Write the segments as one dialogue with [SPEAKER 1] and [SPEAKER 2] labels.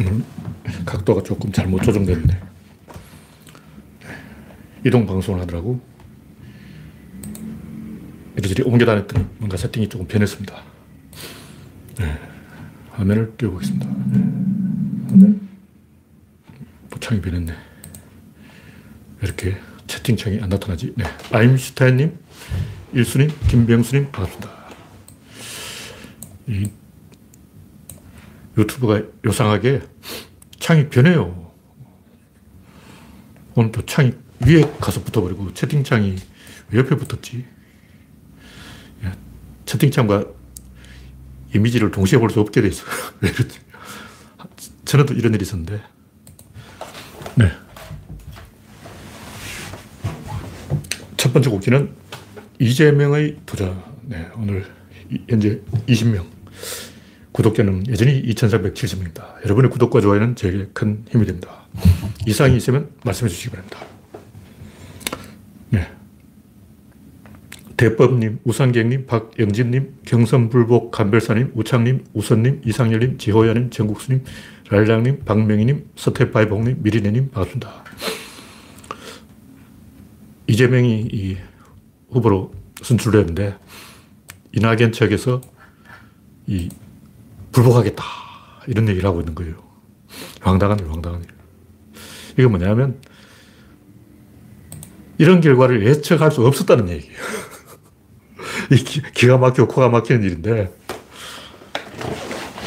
[SPEAKER 1] 오늘 각도가 조금 잘못 조정됐네. 이동 방송을 하더라고. 이리저리 옮겨 다녔더니 뭔가 세팅이 조금 변했습니다. 네. 화면을 띄워보겠습니다. 네. 창이 변했네. 이렇게 채팅창이 안 나타나지? 네. 아임슈타인님, 일수님, 김병수님, 반갑습니다. 이 유튜브가 요상하게 창이 변해요. 오늘 또 창이 위에 가서 붙어버리고 채팅창이 옆에 붙었지. 예, 채팅창과 이미지를 동시에 볼 수 없게 돼 있어. 왜 이러지? 전에도 이런 일이 있었는데. 네. 첫 번째 곡기는 이재명의 도전. 네, 오늘 현재 20명. 구독자는 여전히 2,370명입니다. 여러분의 구독과 좋아요는 제게 큰 힘이 됩니다. 이상이 있으면 말씀해 주시기 바랍니다. 네. 대법님, 우상객님, 박영진님, 경선불복 간별사님, 우창님, 우선님, 이상열님, 지호야님, 정국수님, 랄랑님, 박명희님, 서태파이봉님, 미리네님, 반갑습니다. 이재명이 이 후보로 선출됐는데, 이낙연 측에서 이 불복하겠다. 이런 얘기를 하고 있는 거예요. 황당한 일, 황당한 일. 이게 뭐냐면, 이런 결과를 예측할 수 없었다는 얘기예요. 기, 기가 막히고 코가 막히는 일인데,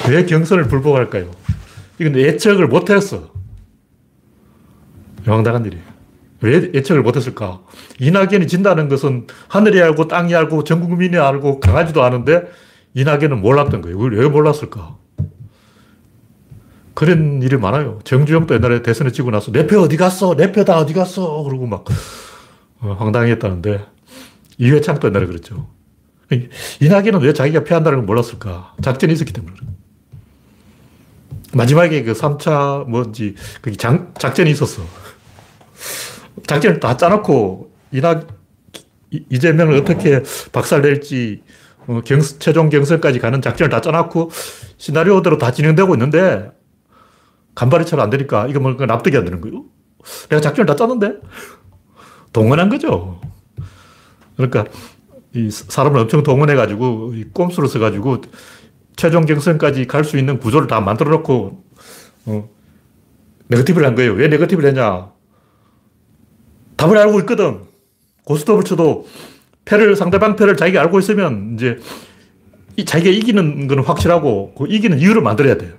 [SPEAKER 1] 왜 경선을 불복할까요? 이건 예측을 못했어. 황당한 일이에요. 왜 예측을 못했을까? 이낙연이 진다는 것은 하늘이 알고 땅이 알고 전 국민이 알고 강아지도 아는데 이낙연은 몰랐던 거예요. 왜 몰랐을까? 그런 일이 많아요. 정주영도 옛날에 대선에 지고 나서 내 표 어디 갔어? 내 표 다 어디 갔어? 그러고 막 어, 황당했다는데 이회창도 옛날에 그랬죠. 이낙연은 왜 자기가 패한다는 걸 몰랐을까? 작전이 있었기 때문에 그래. 마지막에 그 3차 뭔지 그 장, 작전이 있었어. 작전을 다 짜놓고 이낙 이재명을 어떻게 박살낼지 어, 경, 최종 경선까지 가는 작전을 다 짜놓고 시나리오대로 다 진행되고 있는데 간발이 잘 안 되니까 이거 뭔가 납득이 안 되는 거예요. 내가 작전을 다 짰는데? 동원한 거죠. 그러니까 이 사람을 엄청 동원해가지고 꼼수를 써가지고 최종 경선까지 갈 수 있는 구조를 다 만들어 놓고 어, 네거티브를 한 거예요. 왜 네거티브를 했냐? 답을 알고 있거든. 고스톱을 쳐도 패를, 상대방 패를 자기가 알고 있으면 이제 이 자기가 이기는 건 확실하고 그 이기는 이유를 만들어야 돼요.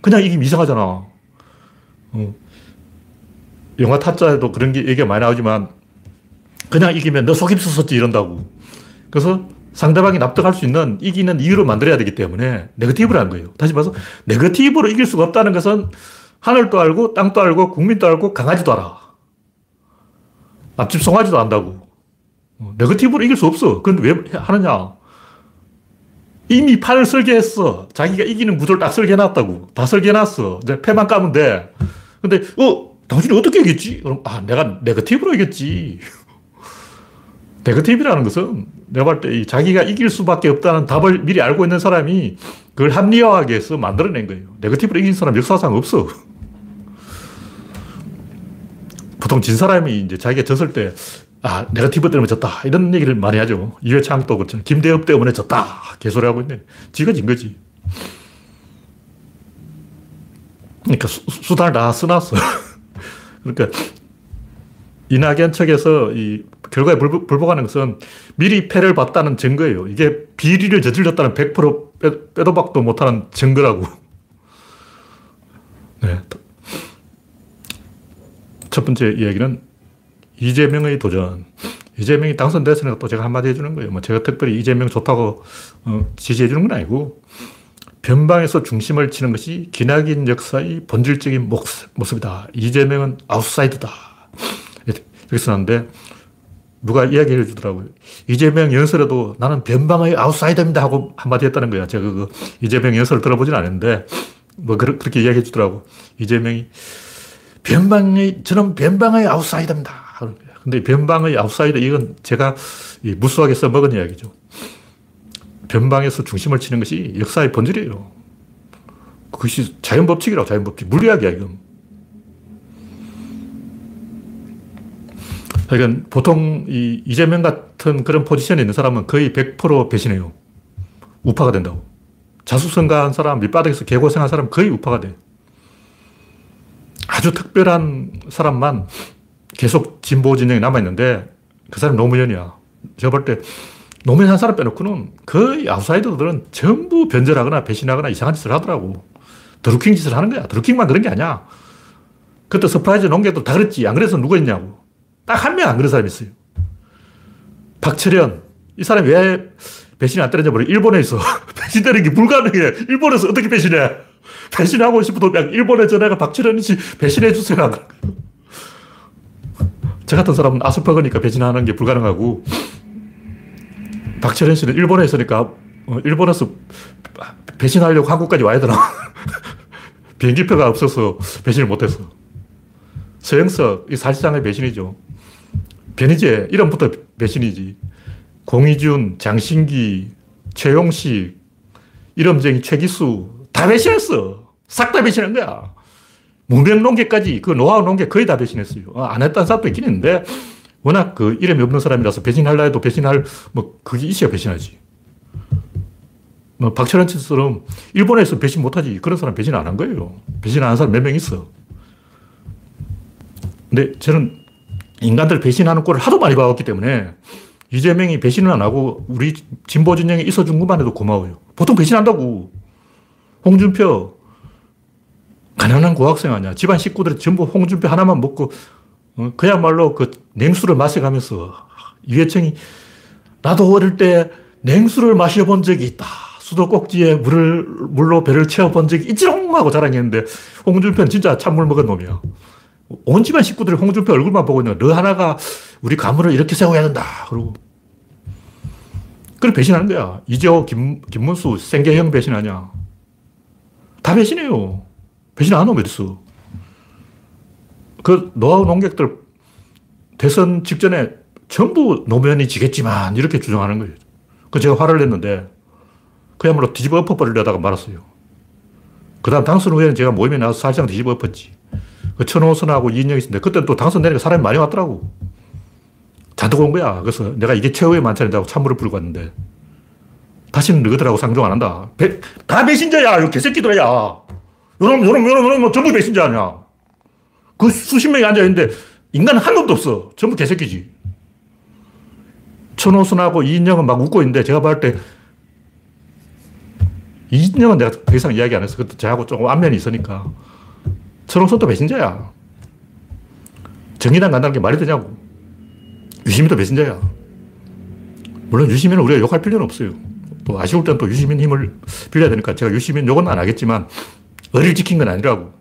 [SPEAKER 1] 그냥 이기면 이상하잖아. 어. 영화 타짜에도 그런 게 얘기가 많이 나오지만 그냥 이기면 너 속임수 썼지 이런다고. 그래서 상대방이 납득할 수 있는 이기는 이유를 만들어야 되기 때문에 네거티브를 한 거예요. 다시 봐서 네거티브로 이길 수가 없다는 것은 하늘도 알고 땅도 알고 국민도 알고 강아지도 알아. 앞집 송아지도 안다고. 어, 네거티브로 이길 수 없어. 근데 왜 하느냐? 이미 판을 설계했어. 자기가 이기는 구조를 딱 설계해놨다고. 다 설계해놨어. 이제 패만 까면 돼. 근데, 어, 당신이 어떻게 이겼지? 그럼, 아, 내가 네거티브로 이겼지. 네거티브라는 것은 내가 볼 때 자기가 이길 수밖에 없다는 답을 미리 알고 있는 사람이 그걸 합리화하기 위해서 만들어낸 거예요. 네거티브로 이긴 사람 역사상 없어. 보통 진 사람이 이제 자기가 졌을 때 아, 네거티브 때문에 졌다. 이런 얘기를 많이 하죠. 이회창도 그렇잖아. 김대엽 때문에 졌다. 개소리 하고 있네. 지가 진 거지. 그러니까 수, 단을 다 써놨어. 그러니까 이낙연 측에서 이 결과에 불, 복하는 것은 미리 패를 봤다는 증거예요. 이게 비리를 저질렀다는 100% 빼, 빼도 박도 못하는 증거라고. 네. 첫 번째 이야기는 이재명의 도전. 이재명이 당선됐으니까 또 제가 한마디 해주는 거예요. 뭐 제가 특별히 이재명 좋다고 어, 지지해주는 건 아니고 변방에서 중심을 치는 것이 기나긴 역사의 본질적인 모습이다. 이재명은 아웃사이드다. 이렇게 썼는데 누가 이야기를 해주더라고요. 이재명 연설에도 나는 변방의 아웃사이더입니다 하고 한마디 했다는 거야. 제가 그 이재명 연설을 들어보진 않았는데 뭐 그렇게 이야기해 주더라고. 이재명이 변방의, 저는 변방의 아웃사이더입니다. 근데 변방의 아웃사이더, 이건 제가 무수하게 써먹은 이야기죠. 변방에서 중심을 치는 것이 역사의 본질이에요. 그것이 자연 법칙이라고, 자연 법칙. 물리학이야, 이건. 그러니까 보통 이 이재명 같은 그런 포지션에 있는 사람은 거의 100% 배신해요. 우파가 된다고. 자수성가한 사람, 밑바닥에서 개고생한 사람 거의 우파가 돼. 아주 특별한 사람만 계속 진보 진영이 남아있는데 그 사람이 노무현이야. 제가 볼 때 노무현 한 사람 빼놓고는 거의 아웃사이더들은 전부 변절하거나 배신하거나 이상한 짓을 하더라고. 드루킹 짓을 하는 거야. 드루킹만 그런 게 아니야. 그때 서프라이즈 논객도 다 그랬지. 안 그래서 누가 있냐고. 딱 한 명 안 그런 사람이 있어요. 박철현. 이 사람이 왜 배신이 안 때렸냐 모르 일본에 있어. 배신 되는 게 불가능해. 일본에서 어떻게 배신해? 배신하고 싶어도 그냥 일본에 전화가 박철현 씨 배신해 주세요. 저 같은 사람은 아스퍼거니까 배신하는 게 불가능하고 박철현 씨는 일본에 있으니까 어, 일본에서 배신하려고 한국까지 와야 되나? 비행기표가 없어서 배신을 못했어. 서영석, 이 사실상의 배신이죠. 변희재, 이름부터 배신이지. 공희준, 장신기, 최용식, 이름쟁이 최기수, 다 배신했어. 싹 다 배신한 거야. 무명농계까지 그 노하우 농계 거의 다 배신했어요. 어, 안 했다는 사람도 있긴 있는데 워낙 그 이름이 없는 사람이라서 배신할라 해도 배신할 뭐 그게 있어야 배신하지. 뭐 박철환 씨처럼 일본에서 배신 못하지 그런 사람 배신 안 한 거예요. 배신 안 한 사람 몇 명 있어. 근데 저는 인간들 배신하는 꼴을 하도 많이 봐왔기 때문에 이재명이 배신을 안 하고 우리 진보 진영에 있어준 것만 해도 고마워요. 보통 배신한다고. 홍준표 가난한 고학생 아니야. 집안 식구들이 전부 홍준표 하나만 먹고 어, 그야말로 그 냉수를 마셔가면서 이회청이 나도 어릴 때 냉수를 마셔본 적이 있다. 수도 꼭지에 물을, 물로 배를 채워본 적이 있지롱! 하고 자랑했는데 홍준표는 진짜 찬물 먹은 놈이야. 온 집안 식구들이 홍준표 얼굴만 보고 있는 너 하나가 우리 가문을 이렇게 세워야 된다. 그러고. 그걸 배신하는 거야. 이재호, 김, 김문수, 생계형 배신하냐. 다 배신해요. 배신 안 하면 어딨어. 그 노하우 농객들 대선 직전에 전부 노무현이 지겠지만 이렇게 주장하는 거예요. 그 제가 화를 냈는데 그야말로 뒤집어 엎어버리려다가 말았어요. 그 다음 당선 후에는 제가 모임에 나와서 사실상 뒤집어 엎었지. 그 천호선하고 이인영이 있었는데 그때 또 당선되니까 사람이 많이 왔더라고. 잔뜩 온 거야. 그래서 내가 이게 최후의 만찬이라고 찬물을 불고 왔는데 다시는 너희들하고 상종 안 한다. 배, 다 배신자야. 이 개새끼들이야. 요놈, 요놈, 요놈, 요놈, 뭐 전부 배신자 아니야. 그 수십 명이 앉아있는데 인간은 한 놈도 없어. 전부 개새끼지. 천호선하고 이인영은 막 웃고 있는데 제가 봤을 때 이인영은 내가 더 이상 이야기 안 했어. 그때 저하고 조금 안면이 있으니까. 천호선도 배신자야. 정의당 간다는 게 말이 되냐고. 유시민도 배신자야. 물론 유시민은 우리가 욕할 필요는 없어요. 또 아쉬울 땐 또 유시민 힘을 빌려야 되니까 제가 유시민 욕은 안 하겠지만 의리를 지킨 건 아니라고.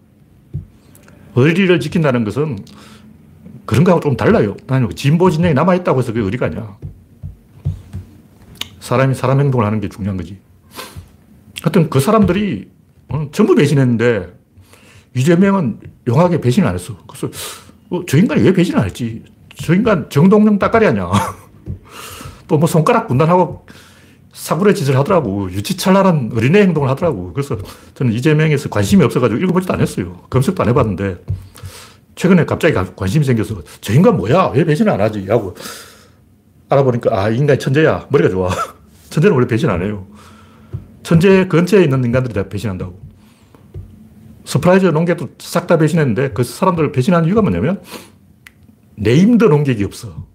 [SPEAKER 1] 의리를 지킨다는 것은 그런 거하고 좀 달라요. 나는 진보 진영이 남아있다고 해서 그게 의리가 아니야. 사람이 사람 행동을 하는 게 중요한 거지. 하여튼 그 사람들이 전부 배신했는데 이재명은 용하게 배신을 안 했어. 그래서 어, 저 인간이 왜 배신을 안 했지? 저 인간 정동영 따까리 아니야. 또 뭐 손가락 분단하고 사구의 짓을 하더라고. 유치찬란한 어린애 행동을 하더라고. 그래서 저는 이재명에서 관심이 없어가지고 읽어보지도 않았어요. 검색도 안 해봤는데, 최근에 갑자기 관심이 생겨서, 저 인간 뭐야? 왜 배신 안 하지? 하고 알아보니까, 아, 인간이 천재야. 머리가 좋아. 천재는 원래 배신 안 해요. 천재 근처에 있는 인간들이 다 배신한다고. 서프라이즈 논객도 싹 다 배신했는데, 그 사람들을 배신한 이유가 뭐냐면, named 논객이 없어.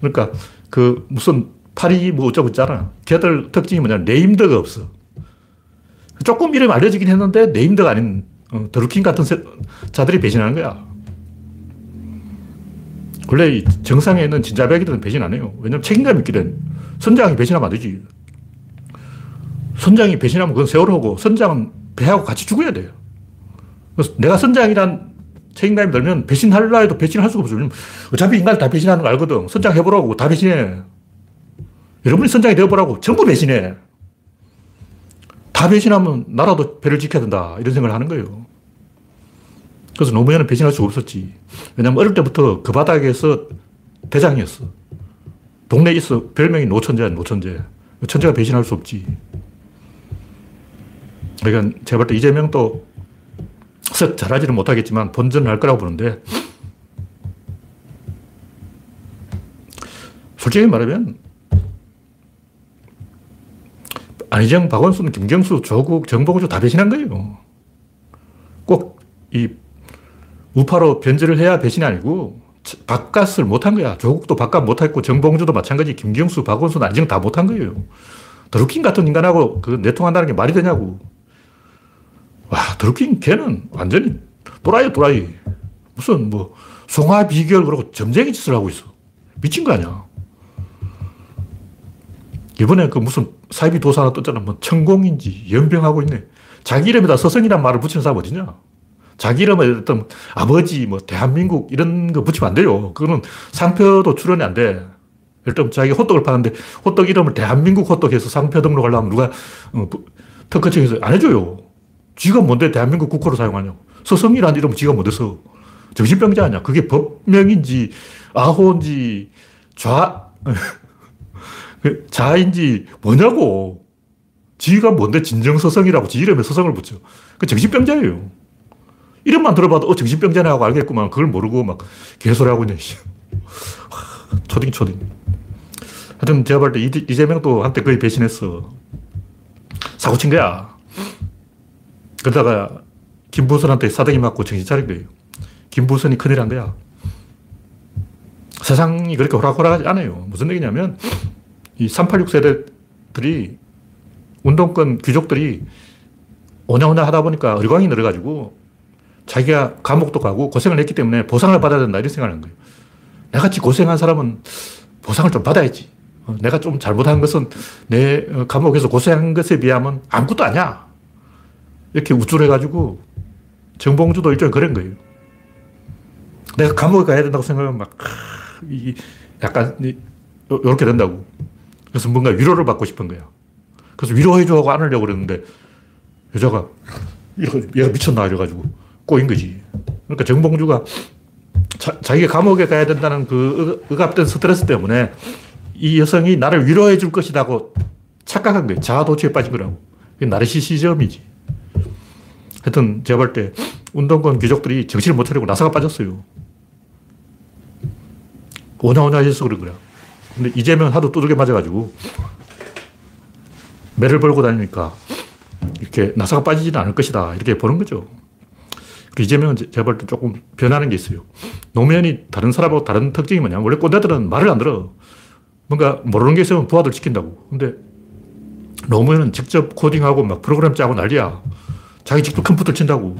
[SPEAKER 1] 그러니까, 그, 무슨, 파리 뭐 어쩌고 있잖아. 걔들 특징이 뭐냐면 named가 없어. 조금 이름 알려지긴 했는데 named가 아닌 어, 드루킹 같은 세, 자들이 배신하는 거야. 원래 정상에 있는 진짜배기들은 배신 안 해요. 왜냐면 책임감 있기는 선장이 배신하면 안 되지. 선장이 배신하면 그건 세월호고 선장은 배하고 같이 죽어야 돼요. 내가 선장이란 책임감이 들면 배신할라 해도 배신할 수가 없어. 어차피 인간 다 배신하는 거 알거든. 선장 해보라고 다 배신해. 여러분이 선장이 되어보라고 전부 배신해. 다 배신하면 나라도 배를 지켜야 된다. 이런 생각을 하는 거예요. 그래서 노무현은 배신할 수 없었지. 왜냐면 어릴 때부터 그 바닥에서 대장이었어. 동네에 있어. 별명이 노천재야, 노천재. 천재가 배신할 수 없지. 그러니까 제가 볼 때 이재명도 썩 잘하지는 못하겠지만 본전을 할 거라고 보는데 솔직히 말하면 안희정, 박원순, 김경수, 조국, 정봉주 다 배신한 거예요. 꼭 이 우파로 변절을 해야 배신이 아니고 바깥을 못한 거야. 조국도 바깥 못했고 정봉주도 마찬가지 김경수, 박원순, 안희정 다 못한 거예요. 드루킹 같은 인간하고 그 내통한다는 게 말이 되냐고. 와, 드루킹 걔는 완전히 또라이 또라이. 무슨 뭐 송화 비결 그러고 점쟁이 짓을 하고 있어. 미친 거 아니야. 이번에 그 무슨 사이비 도사 하나 떴잖아. 뭐 천공인지 연병하고 있네. 자기 이름에다 서성이란 말을 붙이는 사람 어디냐? 자기 이름에 어떤 아버지, 뭐 대한민국 이런 거 붙이면 안 돼요. 그거는 상표도 출원이 안 돼. 일단 자기 호떡을 파는데 호떡 이름을 대한민국 호떡해서 상표 등록하려면 누가 어, 특허청에서 안 해줘요. 쥐가 뭔데 대한민국 국호를 사용하냐고. 서성이라는 이름은 뭔데 써. 정신병자 아니야. 그게 법명인지 아호인지 좌그 자인지 뭐냐고. 지가 뭔데 진정서성이라고 지 이름에 서성을 붙여. 그 정신병자예요. 이름만 들어봐도 어, 정신병자네 하고 알겠구만. 그걸 모르고 막 개소리하고 있네. 초딩, 초딩. 하여튼 제가 볼 때 이재명도 한때 거의 배신했어. 사고 친 거야. 그러다가 김부선한테 사등이 맞고 정신 차린 거예요. 김부선이 큰일 한 거야. 세상이 그렇게 호락호락하지 않아요. 무슨 얘기냐면 이 386 세대들이 운동권 귀족들이 오냐오냐 하다 보니까 의광이 늘어가지고 자기가 감옥도 가고 고생을 했기 때문에 보상을 받아야 된다 이런 생각을 한 거예요. 나같이 고생한 사람은 보상을 좀 받아야지. 어, 내가 좀 잘못한 것은 내 어, 감옥에서 고생한 것에 비하면 아무것도 아니야. 이렇게 우쭐해가지고 정봉주도 일종의 그런 거예요. 내가 감옥에 가야 된다고 생각하면 막, 약간, 이렇게 된다고. 그래서 뭔가 위로를 받고 싶은 거야. 그래서 위로해줘 하고 안으려고 그랬는데 여자가 얘가 미쳤나 이래가지고 꼬인 거지. 그러니까 정봉주가 자, 자기가 감옥에 가야 된다는 그 억압된 스트레스 때문에 이 여성이 나를 위로해 줄 것이라고 착각한 거예요. 자아도취에 빠진 거라고. 그게 나르시시즘이지. 하여튼 제가 볼 때 운동권 귀족들이 정신을 못 차리고 나사가 빠졌어요. 오냐오냐 해서 그런 거야. 근데 이재명 하도 두들겨 맞아가지고 매를 벌고 다니니까 이렇게 나사가 빠지지는 않을 것이다. 이렇게 보는 거죠. 그 이재명은 제가 볼때 조금 변하는 게 있어요. 노무현이 다른 사람하고 다른 특징이 뭐냐면 원래 꼰대들은 말을 안 들어. 뭔가 모르는 게 있으면 부하들 시킨다고. 근데 노무현은 직접 코딩하고 막 프로그램 짜고 난리야. 자기 직접 컴퓨터 친다고.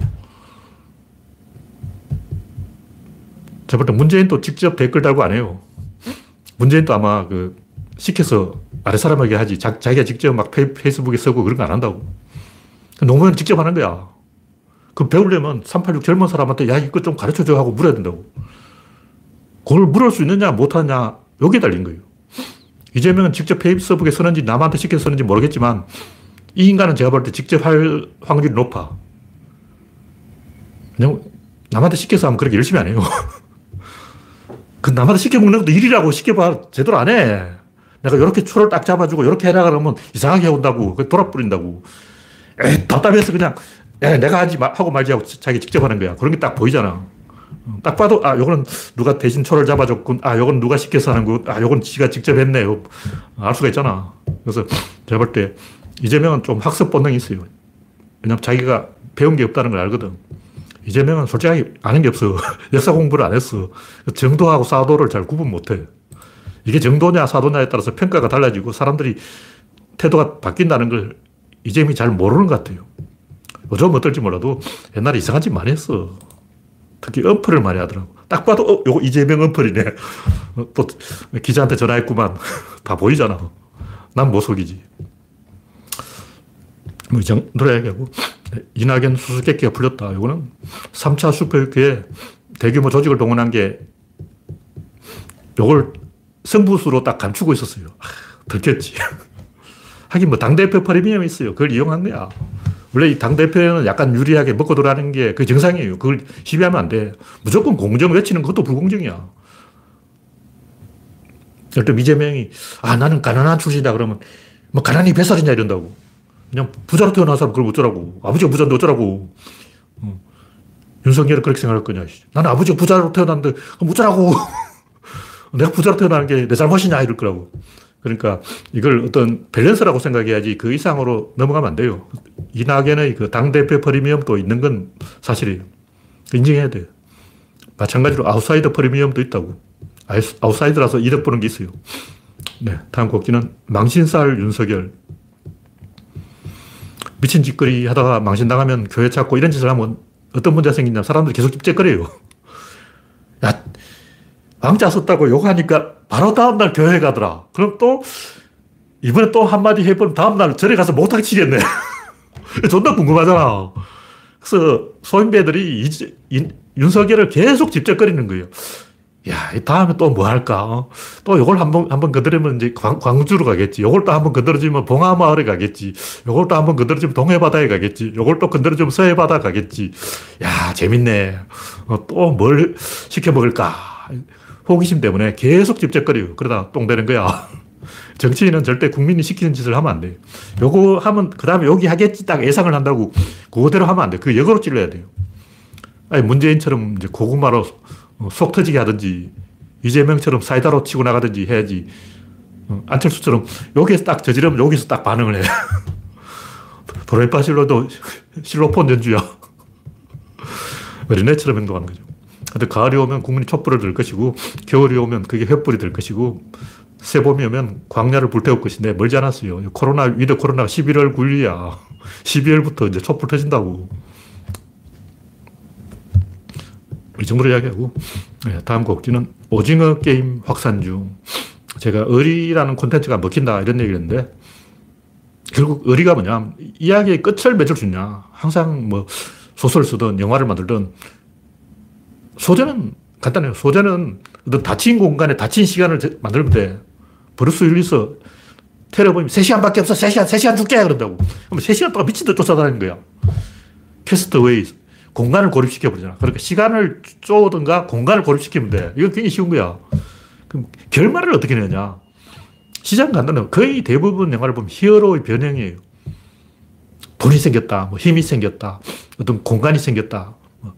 [SPEAKER 1] 제가 볼때 문재인도 직접 댓글 달고 안 해요. 문재인도 아마 그 시켜서 아래 사람에게 하지. 자, 기가 직접 막 페, 이스북에 쓰고 그런 거 안 한다고. 노무현 직접 하는 거야. 그 배우려면 386 젊은 사람한테 야, 이거 좀 가르쳐 줘 하고 물어야 된다고. 그걸 물을 수 있느냐, 못하냐, 여기에 달린 거예요. 이재명은 직접 페이스북에 쓰는지 남한테 시켜서 쓰는지 모르겠지만 이 인간은 제가 볼 때 직접 할 확률이 높아. 왜냐면 남한테 시켜서 하면 그렇게 열심히 안 해요. 그 남한테 시켜먹는 것도 일이라고 시켜봐. 제대로 안 해. 내가 이렇게 초를 딱 잡아주고 이렇게 해라 그러면 이상하게 온다고. 돌아뿌린다고. 에이, 답답해서 그냥 야, 내가 하지 마, 하고 말지 하고 자기 직접 하는 거야. 그런 게 딱 보이잖아. 딱 봐도, 아, 요거는 누가 대신 초를 잡아줬군. 아, 요건 누가 시켜서 하는 거. 아, 요건 지가 직접 했네. 알 수가 있잖아. 그래서 제가 볼 때 이재명은 좀 학습 본능이 있어요. 왜냐면 자기가 배운 게 없다는 걸 알거든. 이재명은 솔직하게 아는 게 없어. 역사 공부를 안 했어. 정도하고 사도를 잘 구분 못 해. 이게 정도냐 사도냐에 따라서 평가가 달라지고 사람들이 태도가 바뀐다는 걸 이재명이 잘 모르는 것 같아요. 요즘 어떨지 몰라도 옛날에 이상한 짓 많이 했어. 특히 엄플을 많이 하더라고. 딱 봐도, 어, 요거 이재명 엄플이네. 어, 또 기자한테 전화했구만. 다 보이잖아. 난 못 속이지. 뭐, 이 정도로 얘기하고. 이낙연 수수께끼가 풀렸다. 이거는 3차 슈퍼유키에 대규모 조직을 동원한 게 요걸 승부수로 딱 감추고 있었어요. 아, 들켰지. 하긴 뭐 당대표 프리미엄이 있어요. 그걸 이용한 거야. 원래 이 당대표는 약간 유리하게 먹고 돌아가는 게그 정상이에요. 그걸 시비하면 안 돼. 무조건 공정 외치는 것도 불공정이야. 또 이재명이, 아, 나는 가난한 출신이다. 그러면, 뭐, 가난이 뱃살이냐 이런다고. 그냥 부자로 태어난 사람 그걸 어쩌라고. 아버지가 부자인데 어쩌라고. 어. 윤석열은 그렇게 생각할 거냐. 나는 아버지가 부자로 태어났는데 그럼 어쩌라고. 내가 부자로 태어나는 게내 잘못이냐 이럴 거라고. 그러니까 이걸 어떤 밸런스라고 생각해야지 그 이상으로 넘어가면 안 돼요. 이낙연의 그 당대표 프리미엄도 있는 건 사실이에요. 인정해야 돼요. 마찬가지로 아웃사이더 프리미엄도 있다고. 아웃사이더라서 이득 보는 게 있어요. 네, 다음 곡기는 망신살 윤석열. 미친 짓거리 하다가 망신당하면 교회 찾고 이런 짓을 하면 어떤 문제가 생기냐 사람들이 계속 찝쩍거려요. 야, 왕자 썼다고 욕하니까 바로 다음날 교회 가더라. 그럼 또 이번에 또 한마디 해보면 다음날 절에 가서 못하게 치겠네. 존나 궁금하잖아. 그래서 소인배들이 이제, 윤석열을 계속 집적거리는 거예요. 야, 다음에 또 뭐 할까? 어? 또 요걸 한 번, 한번 건드리면 이제 광, 광주로 가겠지. 요걸 또 한번 건드려주면 봉하마을에 가겠지. 요걸 또 한번 건드려주면 동해바다에 가겠지. 요걸 또 건드려주면 서해바다 가겠지. 야, 재밌네. 어, 또 뭘 시켜 먹을까? 호기심 때문에 계속 집적거려요. 그러다 똥 되는 거야. 정치인은 절대 국민이 시키는 짓을 하면 안 돼. 요거 하면, 그 다음에 여기 하겠지 딱 예상을 한다고 그거대로 하면 안 돼. 그 역으로 찔러야 돼요. 아니, 문재인처럼 이제 고구마로 어, 속 터지게 하든지 이재명처럼 사이다로 치고 나가든지 해야지. 어, 안철수처럼 여기에서 딱 저지르면 여기서 딱 반응을 해. 도레파실로도 실로폰 연주야. 어린애처럼 행동하는 거죠. 근데 가을이 오면 국민이 촛불을 들 것이고, 겨울이 오면 그게 횃불이 될 것이고, 새봄이 오면 광야를 불태울 것인데 멀지 않았어요. 코로나, with 코로나가 11월 9일이야. 12월부터 이제 촛불 터진다고. 이 정도로 이야기하고, 네, 다음 꼭지는 오징어 게임 확산 중. 제가 의리라는 콘텐츠가 먹힌다 이런 얘기를 했는데, 결국 의리가 뭐냐. 이야기의 끝을 맺을 수 있냐. 항상 뭐 소설을 쓰든 영화를 만들든 소재는 간단해요. 소재는 어떤 닫힌 공간에 닫힌 시간을 만들면 돼. 브루스 윌리스 테러범이 3시간밖에 없어. 3시간, 3시간 줄게. 그런다고. 그럼 3시간 동안 미친 듯 쫓아다니는 거야. 캐스트 어웨이. 공간을 고립시켜 버리잖아. 그러니까 시간을 쪼든가 공간을 고립시키면 돼. 이건 굉장히 쉬운 거야. 그럼 결말을 어떻게 내냐. 시장 간단해. 거의 대부분 영화를 보면 히어로의 변형이에요. 돈이 생겼다. 뭐 힘이 생겼다. 어떤 공간이 생겼다. 뭐.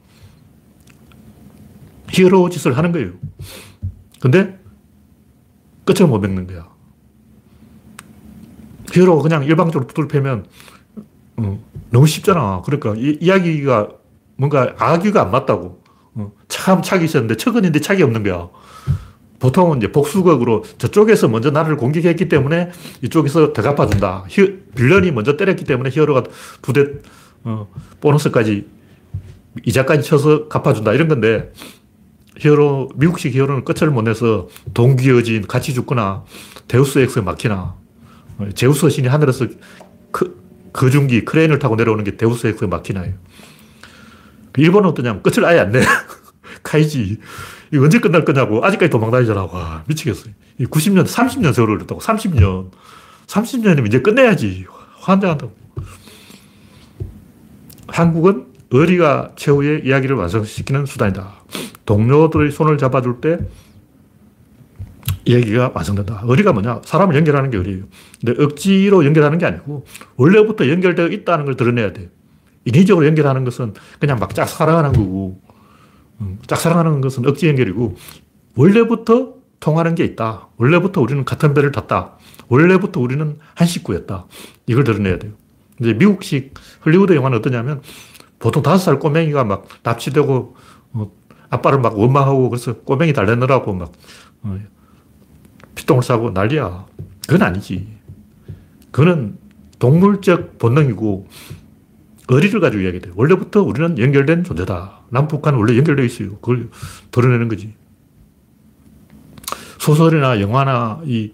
[SPEAKER 1] 히어로 짓을 하는 거예요. 근데 끝을 못 맺는 거야. 히어로가 그냥 일방적으로 두들 패면 어, 너무 쉽잖아. 그러니까 이, 이야기가 뭔가 아기가 안 맞다고. 어, 참 착이 있었는데 척은 있는데 착이 없는 거야. 보통은 이제 복수극으로 저쪽에서 먼저 나를 공격했기 때문에 이쪽에서 더 갚아준다. 히, villain이 먼저 때렸기 때문에 히어로가 두 대, 어, 보너스까지, 이자까지 쳐서 갚아준다. 이런 건데, 히어로, 미국식 히어로는 끝을 못 내서 동귀어진, 같이 죽거나, 데우스 엑스 마키나, 어, 제우스 신이 하늘에서 그, 거중기, 크레인을 타고 내려오는 게 데우스 엑스 마키나예요. 일본은 어떠냐면 끝을 아예 안 내. 카이지. 이 언제 끝날 거냐고. 아직까지 도망다니잖아. 와, 미치겠어요. 90년, 30년 세월을 했다고. 30년. 30년이면 이제 끝내야지. 환장한다고. 한국은 의리가 최후의 이야기를 완성시키는 수단이다. 동료들의 손을 잡아줄 때 이야기가 완성된다. 의리가 뭐냐? 사람을 연결하는 게 의리예요. 근데 억지로 연결하는 게 아니고 원래부터 연결되어 있다는 걸 드러내야 돼. 인위적으로 연결하는 것은 그냥 막 짝사랑하는 거고 음, 짝사랑하는 것은 억지 연결이고 원래부터 통하는 게 있다. 원래부터 우리는 같은 배를 탔다. 원래부터 우리는 한 식구였다. 이걸 드러내야 돼요. 이제 미국식 헐리우드 영화는 어떠냐면 보통 다섯 살 꼬맹이가 막 납치되고 어, 아빠를 막 원망하고 그래서 꼬맹이 달래느라고 막 어, 피똥을 싸고 난리야. 그건 아니지. 그거는 동물적 본능이고 의리를 가지고 이야기돼. 원래부터 우리는 연결된 존재다. 남북한은 원래 연결되어 있어요. 그걸 드러내는 거지. 소설이나 영화나 이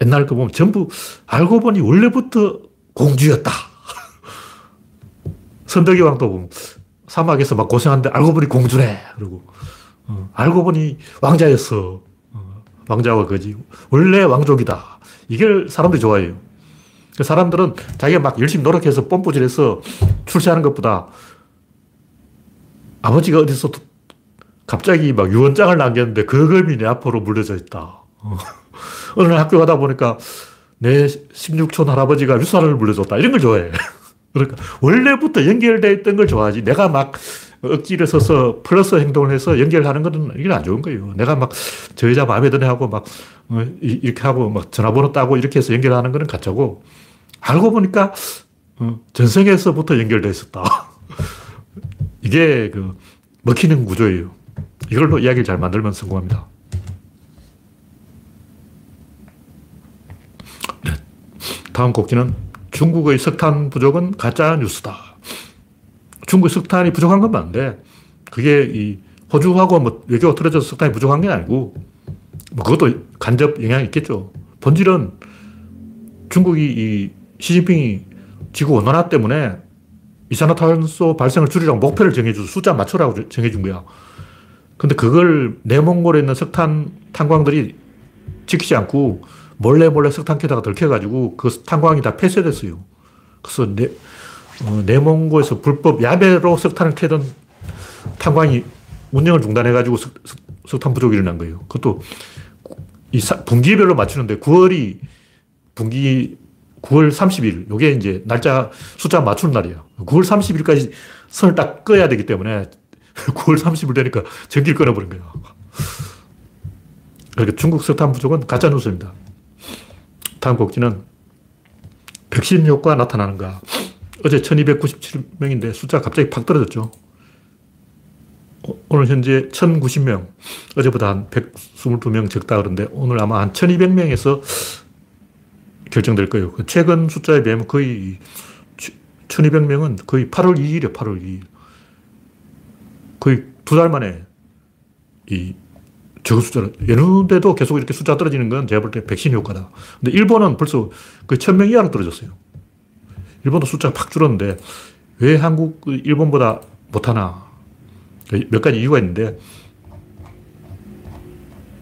[SPEAKER 1] 옛날 거 보면 전부 알고 보니 원래부터 공주였다. 선덕이 왕도 사막에서 막 고생하는데 알고 보니 공주네. 그리고 어, 알고 보니 왕자였어. 어, 왕자와 거지. 원래 왕족이다. 이걸 사람들이 좋아해요. 그 사람들은 자기가 막 열심히 노력해서 뽐뿌질해서 출세하는 것보다 아버지가 어디서 갑자기 막 유언장을 남겼는데 그 금이 내 앞으로 물려져 있다. 어느 날 학교 가다 보니까 내 16촌 할아버지가 유산을 물려줬다. 이런 걸 좋아해. 그러니까 원래부터 연결되어 있던 걸 좋아하지. 내가 막 억지를 써서 플러스 행동을 해서 연결하는 것은 이게 안 좋은 거예요. 내가 막 저 여자 마음에 드네 하고 막 어, 이렇게 하고 막 전화번호 따고 이렇게 해서 연결하는 것은 가짜고 알고 보니까 어, 전생에서부터 연결되어 있었다. 이게 그 먹히는 구조예요. 이걸로 이야기를 잘 만들면 성공합니다. 네. 다음 곡지는 중국의 석탄 부족은 가짜 뉴스다. 중국 석탄이 부족한 건 맞는데 그게 이 호주하고 뭐 외교가 틀어져서 석탄이 부족한 게 아니고 뭐 그것도 간접 영향이 있겠죠. 본질은 중국이 이 시진핑이 지구 온난화 때문에 이산화탄소 발생을 줄이라고 목표를 정해줘서 숫자 맞추라고 정해준 거야. 근데 그걸 내몽골에 있는 석탄 탄광들이 지키지 않고 몰래 몰래 석탄 캐다가 들켜가지고 그 탄광이 다 폐쇄됐어요. 그래서 내, 어, 내몽고에서 불법 야매로 석탄을 캐던 탄광이 운영을 중단해가지고 석, 석, 탄 부족이 일어난 거예요. 그것도 이 사, 분기별로 맞추는데 9월이 분기 9월 30일, 요게 이제 날짜 숫자 맞추는 날이에요. 9월 30일까지 선을 딱 꺼야 되기 때문에 9월 30일 되니까 전기를 끊어버린 거예요. 그러니까 중국 석탄 부족은 가짜 뉴스입니다. 다음 곡지는 백신 효과 나타나는가. 어제 1297명인데 숫자가 갑자기 팍 떨어졌죠. 어, 오늘 현재 1090명. 어제보다 한 122명 적다 그러는데 오늘 아마 한 1200명에서 결정될 거예요. 그 최근 숫자에 비하면 거의 1200명은 거의 8월 2일이에요, 8월 2일. 거의 두 달 만에 이 적은 숫자를, 여는데도 계속 이렇게 숫자 떨어지는 건 제가 볼 때 백신 효과다. 근데 일본은 벌써 그 1000명 이하로 떨어졌어요. 일본도 숫자가 팍 줄었는데 왜 한국, 일본보다 못하나. 몇 가지 이유가 있는데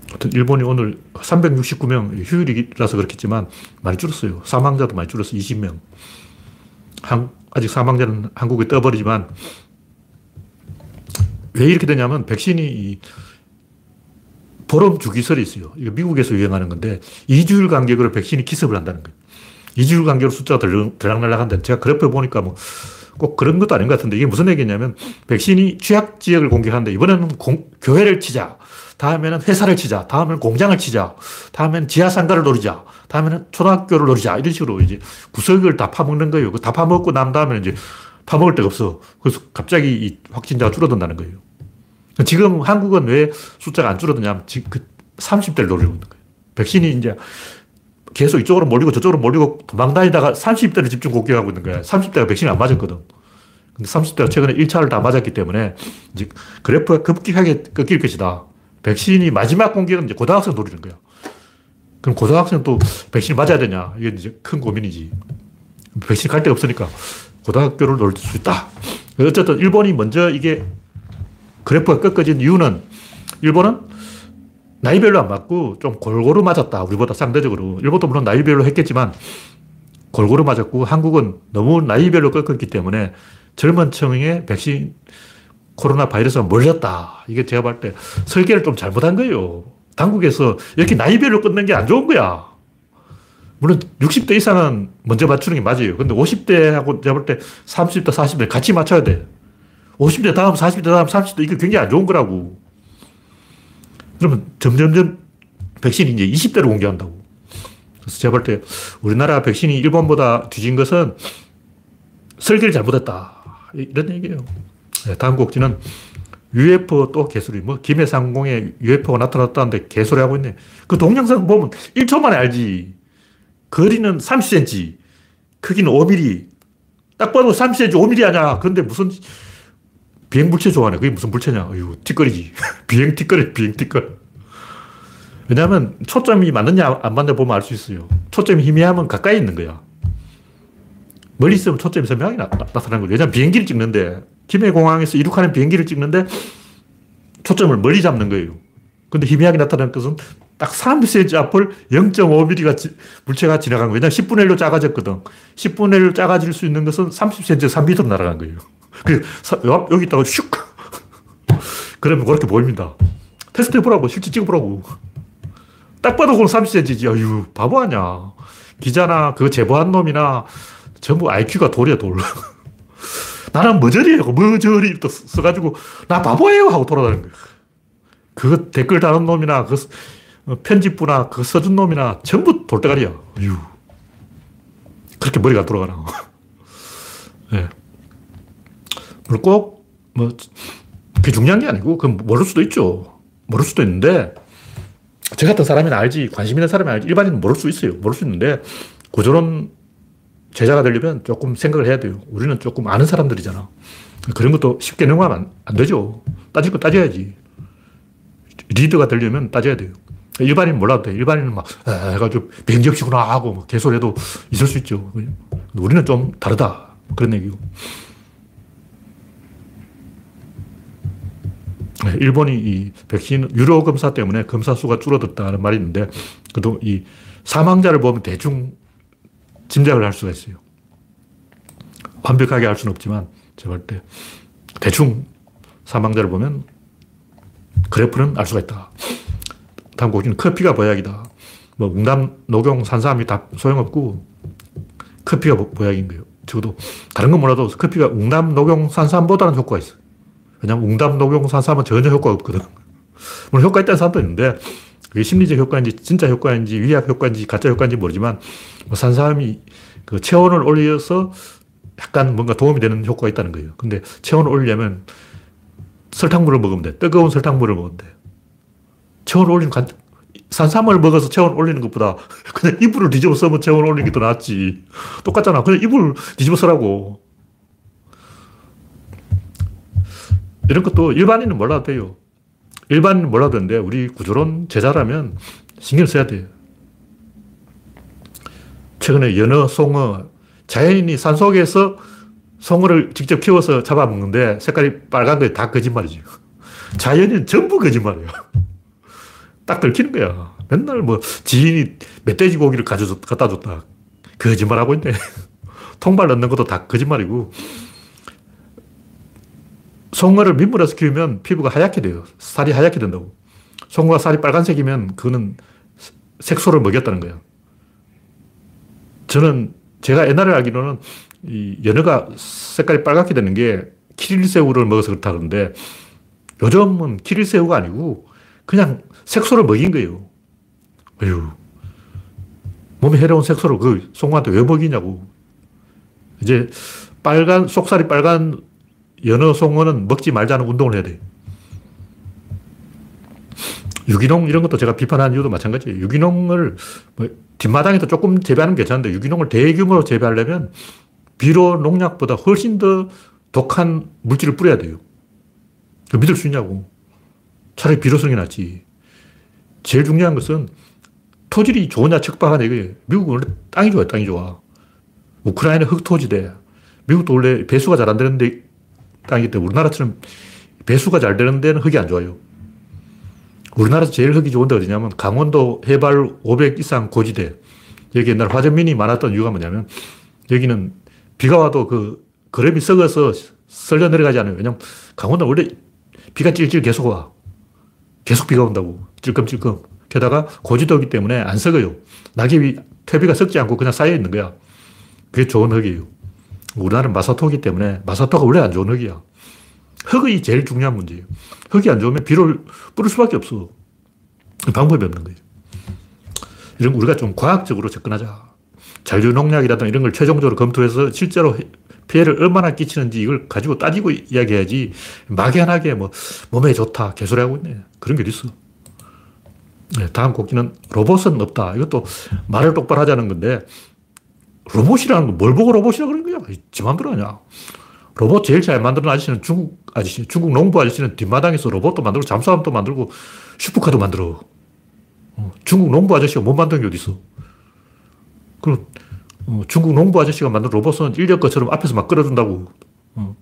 [SPEAKER 1] 하여튼 일본이 오늘 369명 휴일이라서 그렇겠지만 많이 줄었어요. 사망자도 많이 줄었어 20명. 한, 아직 사망자는 한국에 떠버리지만 왜 이렇게 되냐면 백신이 보름 주기설이 있어요. 이거 미국에서 유행하는 건데 2주일 간격으로 백신이 기습을 한다는 거예요. 2주일 간격으로 숫자가 들락날락한다. 제가 그래프 보니까 뭐 꼭 그런 것도 아닌 것 같은데 이게 무슨 얘기냐면 백신이 취약 지역을 공격하는데 이번에는 공, 교회를 치자. 다음에는 회사를 치자. 다음에는 공장을 치자. 다음에는 지하상가를 노리자. 다음에는 초등학교를 노리자. 이런 식으로 이제 구석을 다 파먹는 거예요. 그 다 파먹고 난 다음에 이제 파먹을 데가 없어. 그래서 갑자기 이 확진자가 줄어든다는 거예요. 지금 한국은 왜 숫자가 안 줄어드냐면 지금 그 30대를 노리고 있는 거예요. 백신이 이제 계속 이쪽으로 몰리고 저쪽으로 몰리고 도망 다니다가 30대를 집중 공격하고 있는 거야. 30대가 백신이 안 맞았거든. 근데 30대가 최근에 1차를 다 맞았기 때문에 이제 그래프가 급격하게 꺾일 것이다. 백신이 마지막 공격은 이제 고등학생 노리는 거야. 그럼 고등학생 또 백신을 맞아야 되냐? 이게 이제 큰 고민이지. 백신 갈 데가 없으니까 고등학교를 노릴 수 있다. 어쨌든 일본이 먼저 이게 그래프가 꺾어진 이유는 일본은 나이별로 안 맞고 좀 골고루 맞았다. 우리보다 상대적으로. 일본도 물론 나이별로 했겠지만 골고루 맞았고 한국은 너무 나이별로 꺾었기 때문에 젊은 층에 백신 코로나 바이러스가 몰렸다. 이게 제가 볼 때 설계를 좀 잘못한 거예요. 당국에서 이렇게 나이별로 끊는 게 안 좋은 거야. 물론 60대 이상은 먼저 맞추는 게 맞아요. 근데 50대하고 제가 볼 때 30대, 40대 같이 맞춰야 돼. 50대 다음, 40대 다음, 30대 이게 굉장히 안 좋은 거라고. 그러면 점점점 백신이 이제 20대로 공개한다고. 그래서 제가 볼 때 우리나라 백신이 일본보다 뒤진 것은 설계를 잘못했다. 이런 얘기예요. 네, 다음 곡지는 UFO 또 개소리. 뭐, 김해상공에 UFO가 나타났다는데 개소리 하고 있네. 그 동영상 보면 1초 만에 알지. 거리는 30cm, 크기는 5mm. 딱 봐도 30cm, 5mm 아냐. 그런데 무슨 비행 물체 좋아하네. 그게 무슨 물체냐. 어휴, 틱거리지. 비행 틱거리, 비행 틱거리. 왜냐하면 초점이 맞느냐 안 맞느냐 보면 알 수 있어요. 초점이 희미하면 가까이 있는 거야. 멀리 있으면 초점이 선명하게 나, 타나는 거예요. 왜냐하면 비행기를 찍는데 김해공항에서 이륙하는 비행기를 찍는데 초점을 멀리 잡는 거예요. 근데 희미하게 나타나는 것은 딱 30cm 앞을 0.5mm가 지, 물체가 지나간 거예요. 왜냐하면 10분의 1로 작아졌거든. 10분의 1로 작아질 수 있는 것은 30cm, 3m로 날아간 거예요. 그 여기 있다가 슉! 그러면 그렇게 보입니다. 테스트 해보라고. 실제 찍어보라고. 딱 봐도 그건 30cm지. 아유, 바보 아냐. 기자나 그 제보한 놈이나 전부 IQ가 돌이야, 돌. 나는 머저리예요. 머저리 또 써가지고 나 바보예요 하고 돌아다니는 거예요. 그 댓글 다는 놈이나 그 편집부나 그 써준 놈이나 전부 돌대가리야. 어휴. 그렇게 머리가 돌아가나. 네. 물론 꼭, 뭐, 그게 중요한 게 아니고, 그건 모를 수도 있죠. 모를 수도 있는데, 저 같은 사람이나 알지, 관심 있는 사람이 알지, 일반인은 모를 수 있어요. 모를 수 있는데, 구조론 제자가 되려면 조금 생각을 해야 돼요. 우리는 조금 아는 사람들이잖아. 그런 것도 쉽게 넘어가면 안, 안 되죠. 따질 거 따져야지. 리더가 되려면 따져야 돼요. 일반인 몰라도 돼. 일반인은 막, 해가지고, 변격식구나 하고, 막 개소리 해도 있을 수 있죠. 우리는 좀 다르다. 그런 얘기고. 네, 일본이 이 백신 유료 검사 때문에 검사 수가 줄어들었다는 말이 있는데, 그래도 이 사망자를 보면 대충 짐작을 할 수가 있어요. 완벽하게 할 수는 없지만, 제가 볼 때, 대충 사망자를 보면 그래프는 알 수가 있다. 다음 곡지는 커피가 보약이다. 뭐, 웅담, 녹용, 산삼이 다 소용없고, 커피가 보약인 거예요. 적어도 다른 건 몰라도 커피가 웅담, 녹용, 산삼보다는 효과가 있어요. 왜냐면 웅담, 녹용, 산삼은 전혀 효과가 없거든. 물론 효과 있다는 사람도 있는데, 그게 심리적 효과인지, 진짜 효과인지, 위약 효과인지, 가짜 효과인지 모르지만, 뭐 산삼이 그 체온을 올려서 약간 뭔가 도움이 되는 효과가 있다는 거예요. 근데 체온을 올리려면 설탕물을 먹으면 돼. 뜨거운 설탕물을 먹으면 돼. 체온을 올리는 간, 산삼을 먹어서 체온 올리는 것보다 그냥 이불을 뒤집어 쓰면 체온 올리는 게 더 낫지. 똑같잖아. 그냥 이불 뒤집어 쓰라고. 이런 것도 일반인은 몰라도 돼요. 일반인은 몰라도 되는데 우리 구조론 제자라면 신경 써야 돼요. 최근에 연어, 송어, 자연인이 산속에서 송어를 직접 키워서 잡아먹는데 색깔이 빨간 게다 거짓말이지. 자연인 전부 거짓말이야. 딱 들키는 거야. 맨날 뭐 지인이 멧돼지 고기를 가져 갖다 줬다. 거짓말하고 있네. 통발 넣는 것도 다 거짓말이고. 송어를 민물에서 키우면 피부가 하얗게 돼요. 살이 하얗게 된다고. 송어가 살이 빨간색이면 그거는 색소를 먹였다는 거예요. 저는 제가 옛날에 알기로는 이 연어가 색깔이 빨갛게 되는 게 키릴새우를 먹어서 그렇다 그러는데 요즘은 키릴새우가 아니고 그냥 색소를 먹인 거예요. 어휴. 몸에 해로운 색소를 그 송어한테 왜 먹이냐고. 이제 빨간, 속살이 빨간 연어 송어는 먹지 말자는 운동을 해야 돼. 유기농 이런 것도 제가 비판한 이유도 마찬가지예요. 유기농을 뭐 뒷마당에도 조금 재배하는 게 괜찮은데 유기농을 대규모로 재배하려면 비료 농약보다 훨씬 더 독한 물질을 뿌려야 돼요. 믿을 수 있냐고. 차라리 비료성이 낫지. 제일 중요한 것은 토질이 좋으냐 척박하냐 이거예요. 미국은 원래 땅이 좋아요. 땅이 좋아. 우크라이나 흑토지대. 미국도 원래 배수가 잘 안 되는데 땅이기 때문에 우리나라처럼 배수가 잘 되는 데는 흙이 안 좋아요. 우리나라에서 제일 흙이 좋은 데가 어디냐면 강원도 해발 500 이상 고지대. 여기 옛날 화전민이 많았던 이유가 뭐냐면 여기는 비가 와도 그 그름이 썩어서 썰려 내려가지 않아요. 왜냐면 강원도는 원래 비가 찔찔 계속 와. 계속 비가 온다고. 찔끔찔끔. 게다가 고지도이기 때문에 안 썩어요. 낙엽이, 퇴비가 썩지 않고 그냥 쌓여 있는 거야. 그게 좋은 흙이에요. 우리나라는 마사토기 때문에 마사토가 원래 안 좋은 흙이야. 흙이 제일 중요한 문제예요. 흙이 안 좋으면 비를 뿌릴 수밖에 없어. 방법이 없는 거예요. 이런 우리가 좀 과학적으로 접근하자. 잔류 농약이라든 이런 걸 최종적으로 검토해서 실제로 피해를 얼마나 끼치는지 이걸 가지고 따지고 이야기해야지 막연하게 뭐 몸에 좋다 개소리하고 있네. 그런 게 어딨어. 네, 다음 곡기는 로봇은 없다. 이것도 말을 똑바로 하자는 건데 로봇이라는 건 뭘 보고 로봇이라 그런 거야? 지 맘대로 하냐. 로봇 제일 잘 만드는 아저씨는 중국 아저씨, 중국 농부 아저씨는 뒷마당에서 로봇도 만들고 잠수함도 만들고 슈퍼카도 만들어. 어, 중국 농부 아저씨가 못 만드는 게 어디 있어. 그리고 어, 중국 농부 아저씨가 만든 로봇은 인력거처럼 앞에서 막 끌어준다고. 어.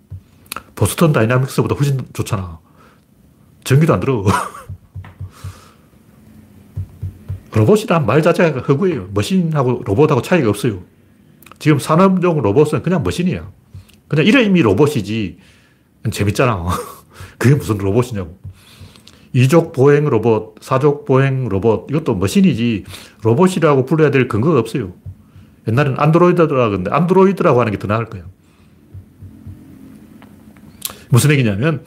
[SPEAKER 1] 보스턴 다이나믹스보다 훨씬 좋잖아. 전기도 안 들어. 로봇이란 말 자체가 허구예요. machine하고 로봇하고 차이가 없어요. 지금 산업용 로봇은 그냥 machine이야. 그냥 이름이 로봇이지. 재밌잖아. 그게 무슨 로봇이냐고. 이족 보행 로봇, 사족 보행 로봇, 이것도 machine이지 로봇이라고 불러야 될 근거가 없어요. 옛날에는 안드로이드라고 하는데 안드로이드라고 하는 게 더 나을 거예요. 무슨 얘기냐면